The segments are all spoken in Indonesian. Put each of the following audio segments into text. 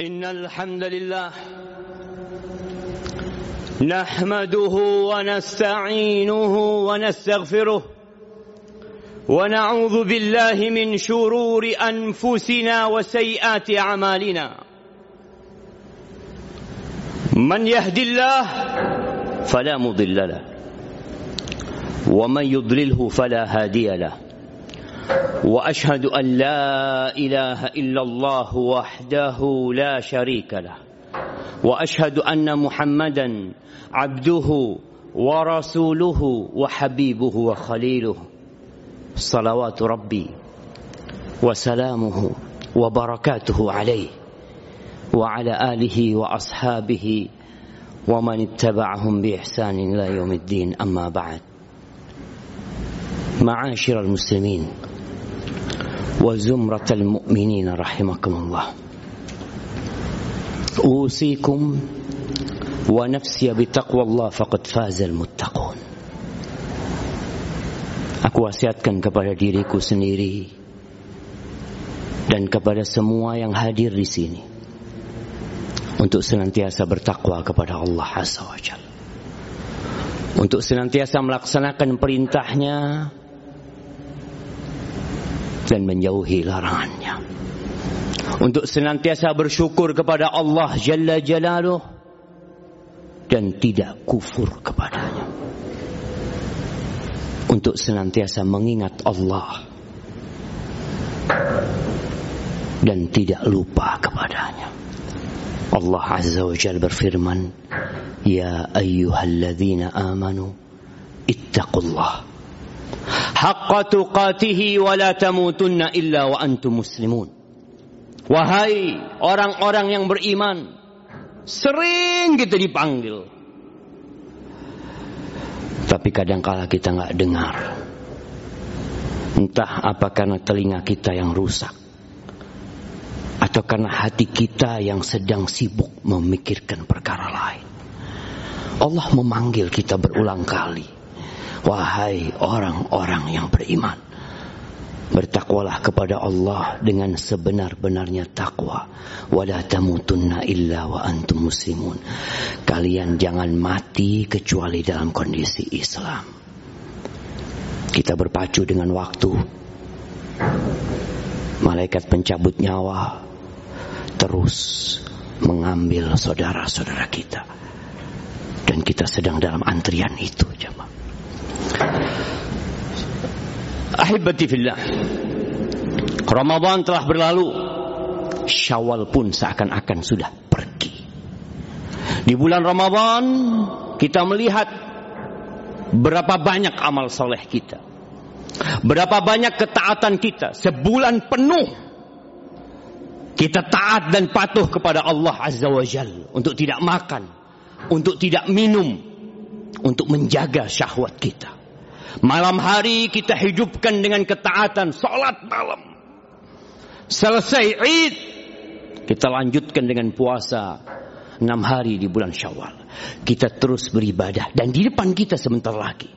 إن الحمد لله نحمده ونستعينه ونستغفره ونعوذ بالله من شرور أنفسنا وسيئات أعمالنا. من يهدي الله فلا مضل له ومن يضلله فلا هادي له. وأشهد أن لا إله إلا الله وحده لا شريك له. وأشهد أن محمدا عبده ورسوله وحبيبه وخليله. صلوات ربي وسلامه وبركاته عليه وعلى آله وأصحابه ومن اتبعهم بإحسان إلى يوم الدين. أما بعد معاشر المسلمين وزمرة المؤمنين رحمكم الله أوصيكم ونفسي بتقوى الله فقد فاز المتقون Aku wasiatkan kepada diriku sendiri dan kepada semua yang hadir di sini untuk senantiasa bertakwa kepada Allah Azza wa Jalla. Untuk senantiasa melaksanakan perintahnya dan menjauhi larangannya. Untuk senantiasa bersyukur kepada Allah Jalla Jalaluh dan tidak kufur kepadanya. Untuk senantiasa mengingat Allah dan tidak lupa kepadanya. Allah Azza wa Jalla berfirman, "Ya ayyuhalladzina amanu ittaqullah haqqa tuqatihi wa la tamutunna illa wa antum muslimun." Wahai orang-orang yang beriman, sering kita dipanggil. Tapi kadangkala kita nggak dengar. Entah apa karena telinga kita yang rusak atau karena hati kita yang sedang sibuk memikirkan perkara lain. Allah memanggil kita berulang kali. Wahai orang-orang yang beriman. Bertakwalah kepada Allah dengan sebenar-benarnya takwa. Wala tamutunna illa wa antum muslimun. Kalian jangan mati kecuali dalam kondisi Islam. Kita berpacu dengan waktu. Malaikat pencabut nyawa terus mengambil saudara-saudara kita. Dan kita sedang dalam antrian itu, jemaah. Ahibati fillah. Ramadan telah berlalu. Syawal pun seakan-akan sudah pergi. Di bulan Ramadan kita melihat berapa banyak amal soleh kita. Berapa banyak ketaatan kita. Sebulan penuh kita taat dan patuh kepada Allah Azza wa Jal. Untuk tidak makan. Untuk tidak minum. Untuk menjaga syahwat kita. Malam hari kita hidupkan dengan ketaatan. Salat malam. Selesai Id. Kita lanjutkan dengan puasa. Enam hari di bulan syawal. Kita terus beribadah. Dan di depan kita sebentar lagi.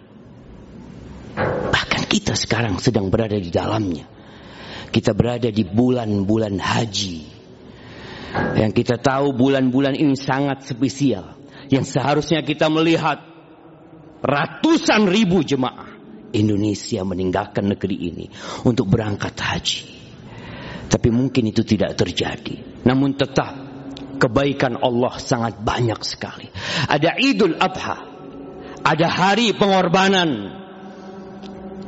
Bahkan kita sekarang sedang berada di dalamnya. Kita berada di bulan-bulan haji. Yang kita tahu bulan-bulan ini sangat spesial. Yang seharusnya kita melihat ratusan ribu jemaah Indonesia meninggalkan negeri ini untuk berangkat haji. Tapi mungkin itu tidak terjadi. Namun tetap kebaikan Allah sangat banyak sekali. Ada Idul Adha. Ada hari pengorbanan.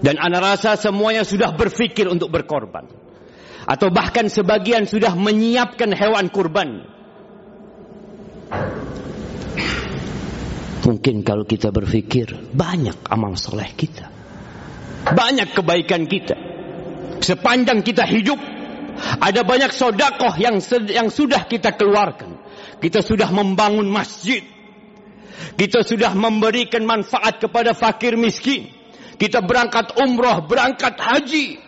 Dan ana rasa semuanya sudah berpikir untuk berkorban. Atau bahkan sebagian sudah menyiapkan hewan kurban. Mungkin kalau kita berpikir banyak amal soleh kita. Banyak kebaikan kita. Sepanjang kita hidup. Ada banyak sodakoh yang, yang sudah kita keluarkan. Kita sudah membangun masjid. Kita sudah memberikan manfaat kepada fakir miskin. Kita berangkat umroh, berangkat haji.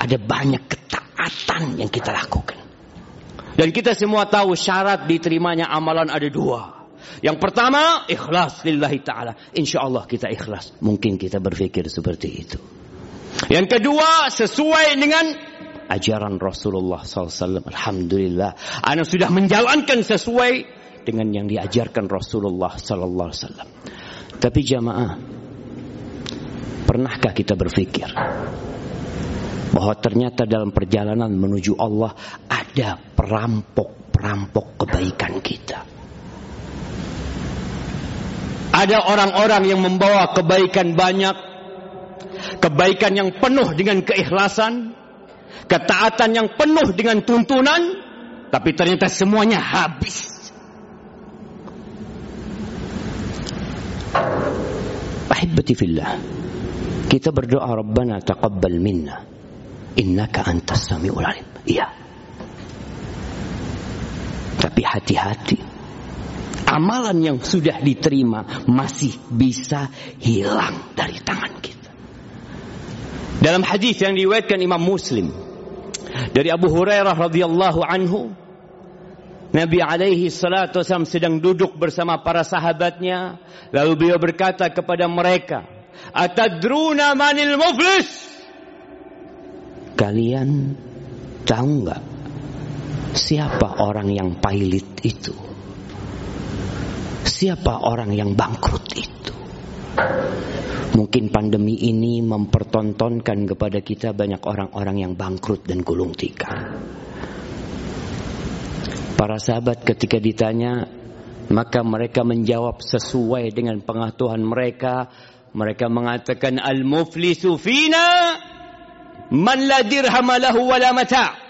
Ada banyak ketaatan yang kita lakukan. Dan kita semua tahu syarat diterimanya amalan ada dua. Yang pertama, ikhlas lillahi ta'ala. Insya Allah kita ikhlas. Mungkin kita berpikir seperti itu. Yang kedua, sesuai dengan ajaran Rasulullah SAW. Alhamdulillah. Anda sudah menjalankan sesuai dengan yang diajarkan Rasulullah SAW. Tapi jamaah, pernahkah kita berpikir bahwa ternyata dalam perjalanan menuju Allah ada perampok-perampok kebaikan kita? Ada orang-orang yang membawa kebaikan banyak, kebaikan yang penuh dengan keikhlasan, ketaatan yang penuh dengan tuntunan, tapi ternyata semuanya habis. Ahibati fillah. Kita berdoa Rabbana taqabbal minna. Innaka antas sami'ul alim. Iya. Tapi hati-hati amalan yang sudah diterima masih bisa hilang dari tangan kita. Dalam hadis yang diriwayatkan Imam Muslim dari Abu Hurairah radhiyallahu anhu Nabi alaihi salatu wasallam sedang duduk bersama para sahabatnya lalu beliau berkata kepada mereka Atadruna manil muflis Kalian tahu nggak siapa orang yang pailit itu Siapa orang yang bangkrut itu? Mungkin pandemi ini mempertontonkan kepada kita banyak orang-orang yang bangkrut dan gulung tikar. Para sahabat ketika ditanya, maka mereka menjawab sesuai dengan pengetahuan mereka. Mereka mengatakan al-muflisu fina man la dirham lahu wala mata'.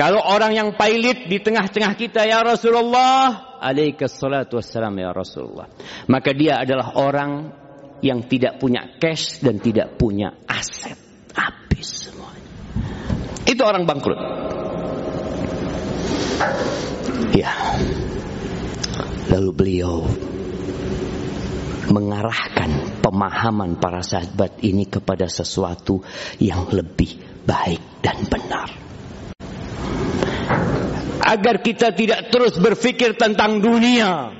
Kalau orang yang pailit di tengah-tengah kita ya Rasulullah, alaikas salatu wassalam ya Rasulullah. Maka dia adalah orang yang tidak punya cash dan tidak punya aset. Habis semuanya. Itu orang bangkrut. Ya. Lalu beliau mengarahkan pemahaman para sahabat ini kepada sesuatu yang lebih baik dan benar agar kita tidak terus berpikir tentang dunia.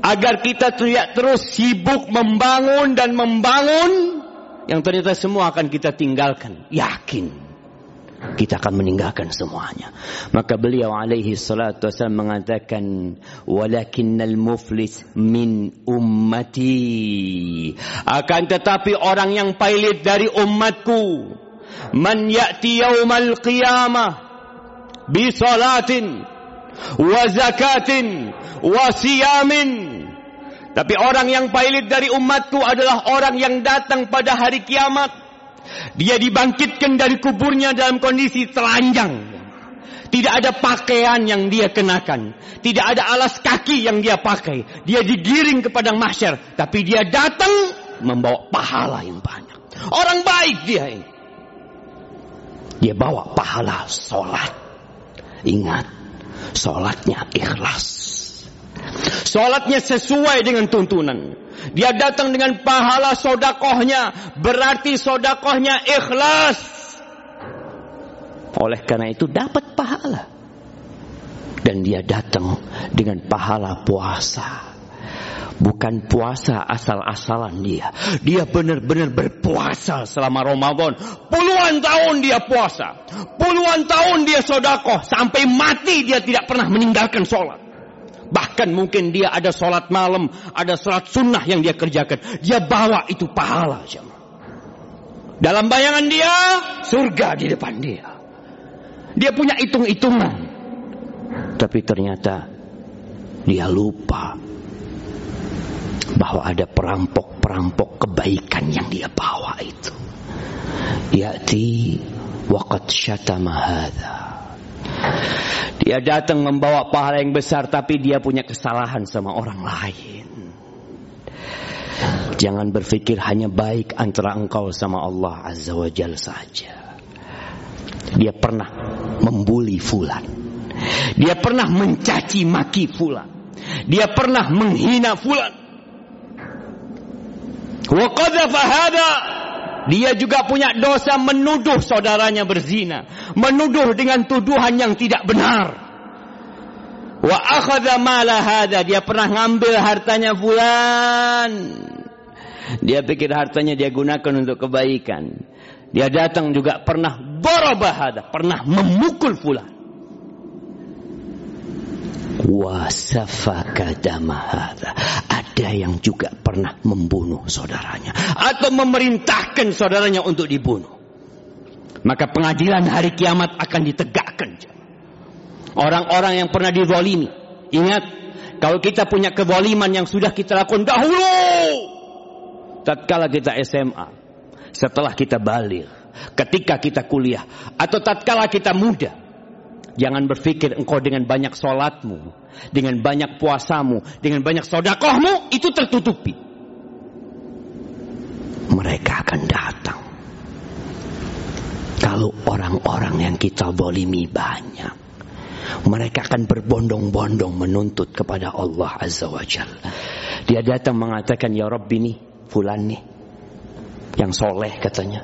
Agar kita tidak terus sibuk membangun dan membangun yang ternyata semua akan kita tinggalkan. Yakin. Kita akan meninggalkan semuanya. Maka beliau alaihi salatu wasallam mengatakan walakinnal muflis min ummati. Akan tetapi orang yang pailit dari umatku man ya'ti yaumal qiyamah bisalatin wa zakatin wa siyamin. Tapi orang yang pailit dari umatku adalah orang yang datang pada hari kiamat. Dia dibangkitkan dari kuburnya dalam kondisi telanjang. Tidak ada pakaian yang dia kenakan. Tidak ada alas kaki yang dia pakai. Dia digiring ke padang mahsyar tapi dia datang membawa pahala yang banyak. Orang baik dia ini. Dia bawa pahala solat Ingat, sholatnya ikhlas. Sholatnya sesuai dengan tuntunan. Dia datang dengan pahala sodakohnya. Berarti sodakohnya ikhlas. Oleh karena itu dapat pahala. Dan dia datang dengan pahala puasa. Bukan puasa asal-asalan dia. Dia benar-benar berpuasa selama Ramadan. Puluhan tahun dia puasa. Puluhan tahun dia sodakoh. Sampai mati dia tidak pernah meninggalkan sholat. Bahkan mungkin dia ada sholat malam. Ada sholat sunnah yang dia kerjakan. Dia bawa itu pahala. Dalam bayangan dia, surga di depan dia. Dia punya hitung-hitungan. Tapi ternyata dia lupa bahwa ada perampok-perampok kebaikan yang dia bawa itu. Ya'ti waqad syatama hadha. Dia datang membawa pahala yang besar tapi dia punya kesalahan sama orang lain. Jangan berpikir hanya baik antara engkau sama Allah Azza wa Jal saja. Dia pernah membuli fulan. Dia pernah mencaci maki fulan. Dia pernah menghina fulan. Wa qadhafa dia juga punya dosa menuduh saudaranya berzina, menuduh dengan tuduhan yang tidak benar. Wa akhadha mala hada, dia pernah ngambil hartanya fulan. Dia pikir hartanya dia gunakan untuk kebaikan. Dia datang juga pernah barabahada, pernah memukul fulan. Wasafaka damahada. Ada yang juga pernah membunuh saudaranya. Atau memerintahkan saudaranya untuk dibunuh. Maka pengadilan hari kiamat akan ditegakkan. Orang-orang yang pernah dizalimi. Ingat, kalau kita punya kezaliman yang sudah kita lakukan dahulu. Tatkala kita SMA, setelah kita balik, ketika kita kuliah, atau tatkala kita muda. Jangan berpikir engkau dengan banyak sholatmu, dengan banyak puasamu, dengan banyak sodakohmu, itu tertutupi. Mereka akan datang. Kalau orang-orang yang kita bolimi banyak. Mereka akan berbondong-bondong menuntut kepada Allah Azza wa Jal. Dia datang mengatakan, Ya Rabbi nih, fulan nih yang soleh katanya,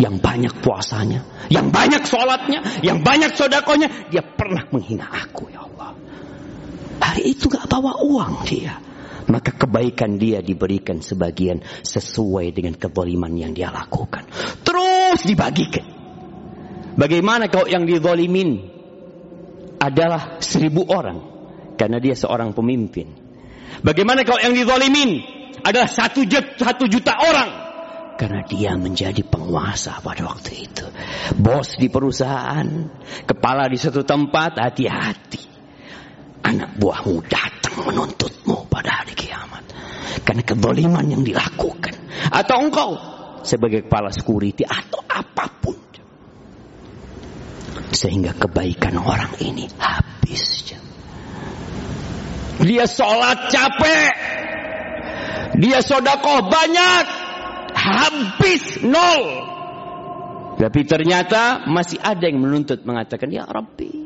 yang banyak puasanya, yang banyak sholatnya, yang banyak sodakonya, dia pernah menghina aku ya Allah. Hari itu gak bawa uang dia. Maka kebaikan dia diberikan sebagian sesuai dengan kezaliman yang dia lakukan. Terus dibagikan. Bagaimana kau yang dizolimin adalah seribu orang. Karena dia seorang pemimpin. Bagaimana kau yang dizolimin adalah satu juta, satu juta orang karena dia menjadi penguasa pada waktu itu. Bos di perusahaan, kepala di satu tempat, hati-hati. Anak buahmu datang menuntutmu pada hari kiamat. Karena kedoliman yang dilakukan. Atau engkau sebagai kepala security atau apa pun. Sehingga kebaikan orang ini habis. Dia sholat capek. Dia sodakoh banyak habis nol. Tapi ternyata masih ada yang menuntut mengatakan, Ya Rabbi,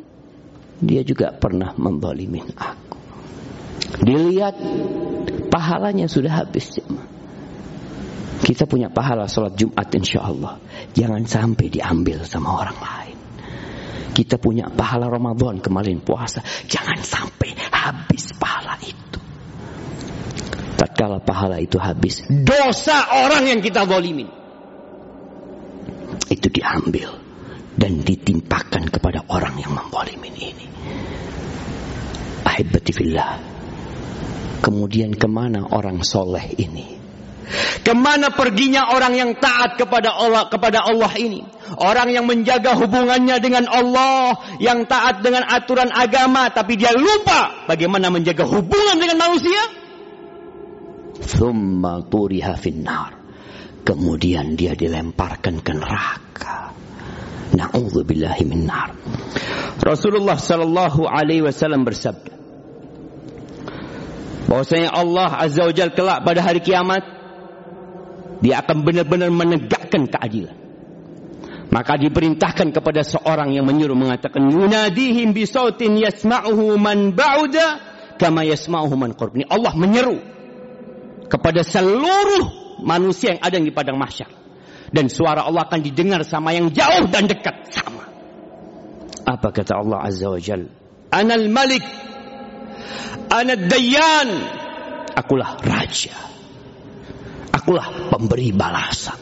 dia juga pernah membalimin aku. Dilihat pahalanya sudah habis. Kita punya pahala sholat Jumat insya Allah. Jangan sampai diambil sama orang lain. Kita punya pahala Ramadan kemarin puasa. Jangan sampai habis pahala itu tatkala pahala itu habis, dosa orang yang kita zalimin itu diambil dan ditimpakan kepada orang yang menzalimin ini. Ahibati fillah. Kemudian ke mana orang soleh ini? Ke mana perginya orang yang taat kepada Allah kepada Allah ini? Orang yang menjaga hubungannya dengan Allah, yang taat dengan aturan agama, tapi dia lupa bagaimana menjaga hubungan dengan manusia thumma turiha finnar. Kemudian dia dilemparkan ke neraka. Na'udzubillahi minnar. Rasulullah sallallahu alaihi wasallam bersabda bahwasanya Allah azza wajal kelak pada hari kiamat dia akan benar-benar menegakkan keadilan. Maka diperintahkan kepada seorang yang menyuruh mengatakan yunadihim bisautin yasma'uhu man ba'uda kama yasma'uhu man qurb. Allah menyeru kepada seluruh manusia yang ada di padang mahsyar. Dan suara Allah akan didengar sama yang jauh dan dekat sama. Apa kata Allah Azza wa Jal? Anal Malik. Anad Dayan. Akulah raja. Akulah pemberi balasan.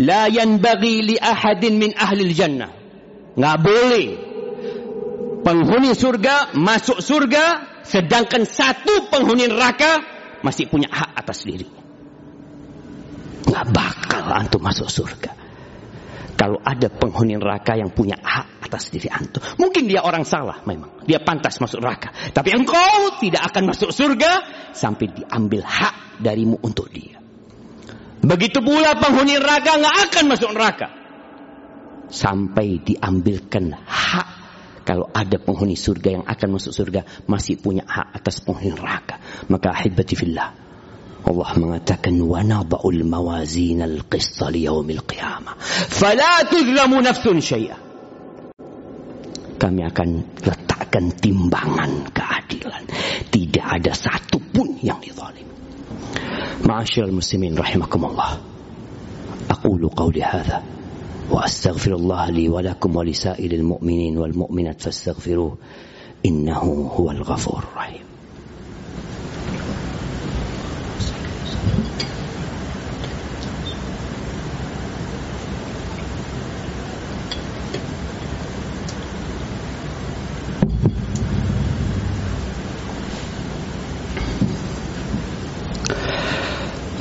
La yanbaghi li ahadin min ahli jannah. Nggak boleh penghuni surga masuk surga sedangkan satu penghuni neraka masih punya hak atas dirinya. Nggak bakal antum masuk surga. Kalau ada penghuni neraka yang punya hak atas diri antum. Mungkin dia orang salah memang. Dia pantas masuk neraka. Tapi engkau tidak akan masuk surga sampai diambil hak darimu untuk dia. Begitu pula penghuni neraka nggak akan masuk neraka. Sampai diambilkan hak kalau ada penghuni surga yang akan masuk surga masih punya hak atas penghuni neraka. Maka ahibati fillah. Allah mengatakan wa nada'ul mawazin al-qista li yaumil qiyamah. Fala tuzlamu nafsun syai'a. Kami akan letakkan timbangan keadilan. Tidak ada satu pun yang dizalim. Ma'asyiral muslimin rahimakumullah. Aqulu qawli hadha. وأستغفر الله لي ولكم ولسائر المؤمنين والمؤمنات فاستغفروه إنه هو الغفور الرحيم.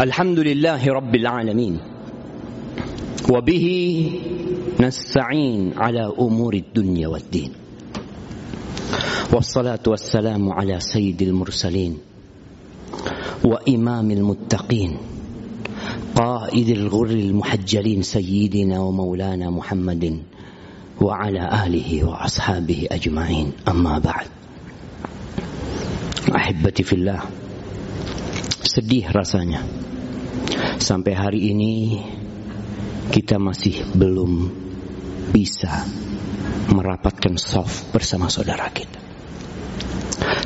الحمد لله رب العالمين. وبه نستعين على أمور الدنيا والدين. والصلاة والسلام على سيد المرسلين وإمام المتقين قائد الغر المحجلين سيدنا ومولانا محمد وعلى آله وأصحابه أجمعين. أما بعد أحبتي في الله sedih rasanya. Sampai hari ini kita masih belum bisa merapatkan soft bersama saudara kita.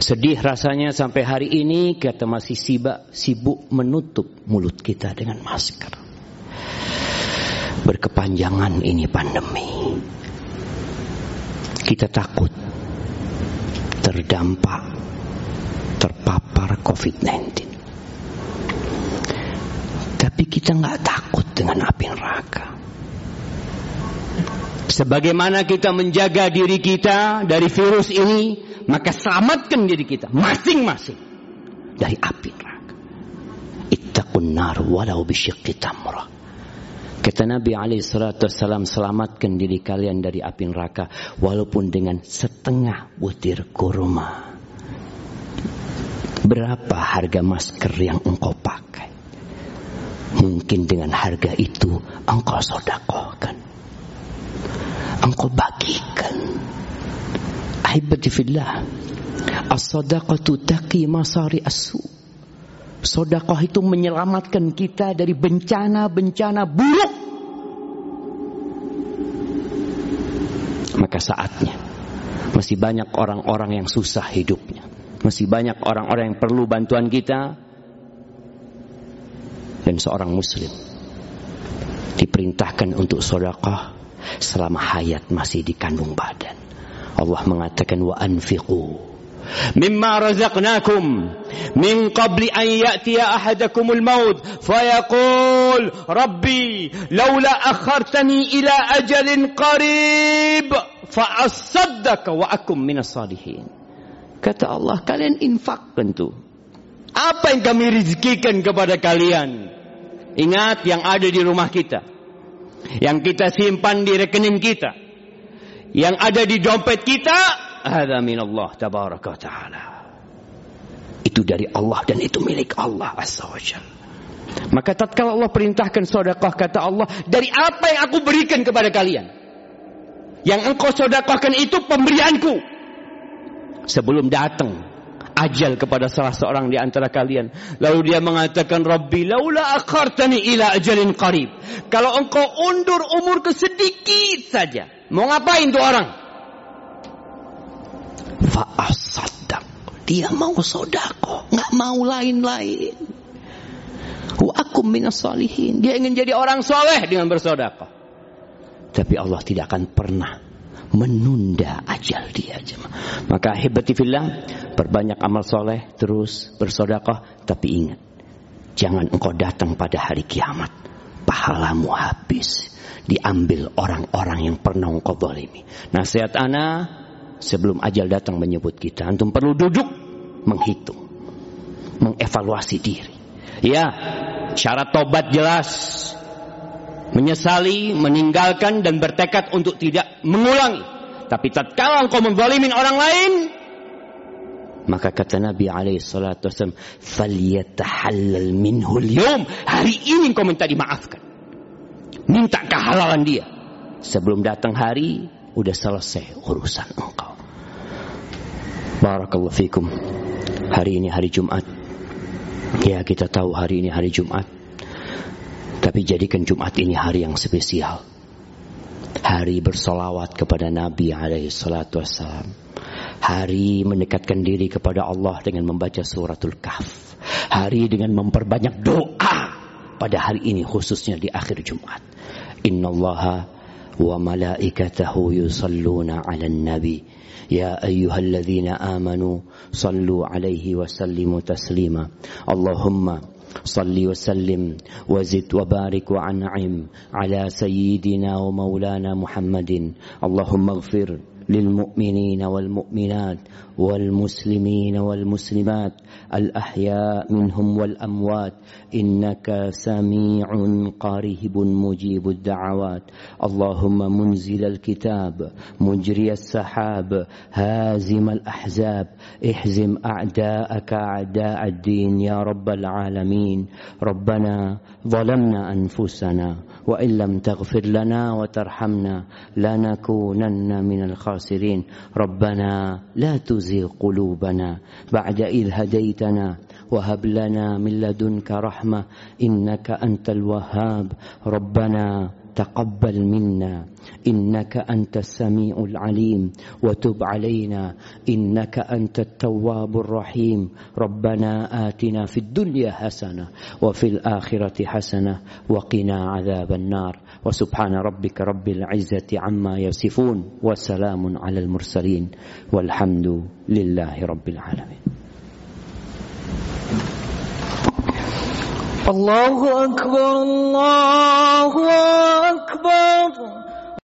Sedih rasanya sampai hari ini kita masih sibuk, sibuk menutup mulut kita dengan masker. Berkepanjangan ini pandemi. Kita takut terdampak terpapar COVID-19. Kita nggak takut dengan api neraka. Sebagaimana kita menjaga diri kita dari virus ini, maka selamatkan diri kita masing-masing dari api neraka. Ittaqun nar walau bisyiqqi tamrah. Kata Nabi alaihi salatu selamatkan diri kalian dari api neraka walaupun dengan setengah butir kurma. Berapa harga masker yang engkau pakai? Mungkin dengan harga itu engkau sodakohkan. Engkau bagikan. Ahibati fillah. As-sadaqatu taqi masari asu. Sodakoh itu menyelamatkan kita dari bencana-bencana buruk. Maka saatnya masih banyak orang-orang yang susah hidupnya. Masih banyak orang-orang yang perlu bantuan kita dan seorang muslim diperintahkan untuk sedekah selama hayat masih di kandung badan. Allah mengatakan wa anfiqu mimma razaqnakum min qabli an ya'tiya ahadakumul maut fayaqul rabbi laula akhartani ila ajalin qarib fa asaddaka wa akum minas salihin. Kata Allah, kalian infakkan tuh apa yang kami rezekikan kepada kalian? Ingat yang ada di rumah kita. Yang kita simpan di rekening kita. Yang ada di dompet kita. Ada Allah tabaraka ta'ala. Itu dari Allah dan itu milik Allah azza Maka tatkala Allah perintahkan sedekah kata Allah, dari apa yang aku berikan kepada kalian? Yang engkau sedekahkan itu pemberianku. Sebelum datang ajal kepada salah seorang di antara kalian. Lalu dia mengatakan, Rabbi laula akhartani ila ajalin qarib. Kalau engkau undur umur ke sedikit saja. Mau ngapain tuh orang? Fa'asaddaq. Dia mau sodako. Nggak mau lain-lain. Wa akum minas salihin. Dia ingin jadi orang soleh dengan bersodako. Tapi Allah tidak akan pernah menunda ajal dia Maka hebati fillah, perbanyak amal soleh, terus bersodakoh, tapi ingat, jangan engkau datang pada hari kiamat, pahalamu habis, diambil orang-orang yang pernah engkau zalimi. Nasihat ana sebelum ajal datang menyebut kita, antum perlu duduk menghitung, mengevaluasi diri. Ya, syarat tobat jelas, menyesali, meninggalkan dan bertekad untuk tidak mengulangi. Tapi tatkala engkau menzalimin orang lain, maka kata Nabi alaihi salatu wasallam, "Falyatahallal minhu al Hari ini engkau minta dimaafkan. Minta kehalalan dia. Sebelum datang hari, udah selesai urusan engkau. Barakallahu fikum. Hari ini hari Jumat. Ya, kita tahu hari ini hari Jumat. Tapi jadikan Jumat ini hari yang spesial. Hari bersolawat kepada Nabi alaihi salatu wassalam. Hari mendekatkan diri kepada Allah dengan membaca suratul kahf. Hari dengan memperbanyak doa pada hari ini khususnya di akhir Jumat. Inna Allah wa malaikatahu yusalluna ala nabi. Ya ayyuhalladzina amanu sallu alaihi wa sallimu taslima. Allahumma صل وسلم وزد وبارك وأنعم على سيدنا ومولانا محمد. اللهم اغفر للمؤمنين والمؤمنات والمسلمين والمسلمات الأحياء منهم والأموات. إنك سميع قريب مجيب الدعوات. اللهم منزل الكتاب مجري السحاب هازم الأحزاب. احزم أعداءك أعداء الدين يا رب العالمين. ربنا ظلمنا أنفسنا وإن لم تغفر لنا وترحمنا لنكونن من الخاسرين. ربنا لا تزغ قلوبنا بعد إذ هديتنا. وهب لنا من لدنك رحمة إنك أنت الوهاب. ربنا تقبل منا. إنك أنت السميع العليم. وتب علينا. إنك أنت التواب الرحيم. ربنا آتنا في الدنيا حسنة وفي الآخرة حسنة وقنا عذاب النار. وسبحان ربك رب العزة عما يصفون. وسلام على المرسلين. والحمد لله رب العالمين. الله أكبر الله أكبر.